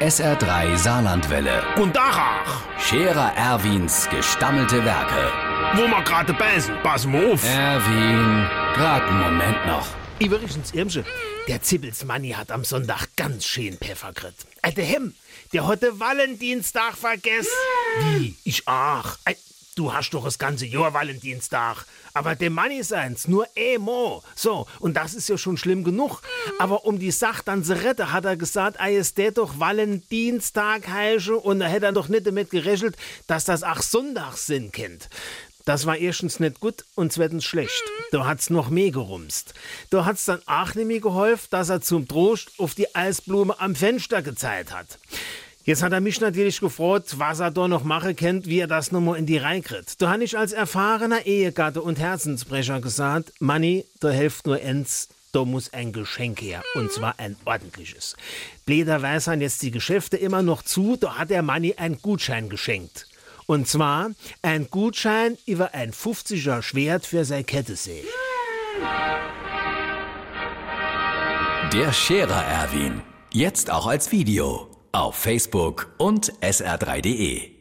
SR3 Saarlandwelle. Und Dachach, Scherer Erwins gestammelte Werke. wo wir gerade beißen, pass mal auf. Erwin, grad einen Moment noch. Übrigens, Irmsche, der Zippels Manni hat am Sonntag ganz schön Pfeffer gekriegt. Äh, der Hem, der hatte Valentinstag vergessen. Wie? Ich ach. Ei, Du hast doch das ganze Jahr Valentinstag. Aber dem Manni seins nur Emo. So, und das ist ja schon schlimm genug. Aber um die Sache dann zu retten, hat er gesagt, ei, es der doch Valentinstag heiße und er hätte er doch nicht damit gerechnet, dass das ach Sonntags sind kennt. Das war erstens nicht gut und zweitens schlecht. Da hat's noch mehr gerumst. Da hat's dann auch nicht geholfen, dass er zum Trost auf die Eisblume am Fenster gezeigt hat. Jetzt hat er mich natürlich gefragt, was er da noch machen kennt, wie er das nochmal in die Reihe kriegt. Da habe ich als erfahrener Ehegatte und Herzensbrecher gesagt, Manni, da hilft nur eins, da muss ein Geschenk her. Und zwar ein ordentliches. Blederweise haben jetzt die Geschäfte immer noch zu, da hat der Manni einen Gutschein geschenkt. Und zwar ein Gutschein über ein 50er Schwert für sein Kettesee. Der Scherer Erwin. Jetzt auch als Video. Auf Facebook und sr3.de.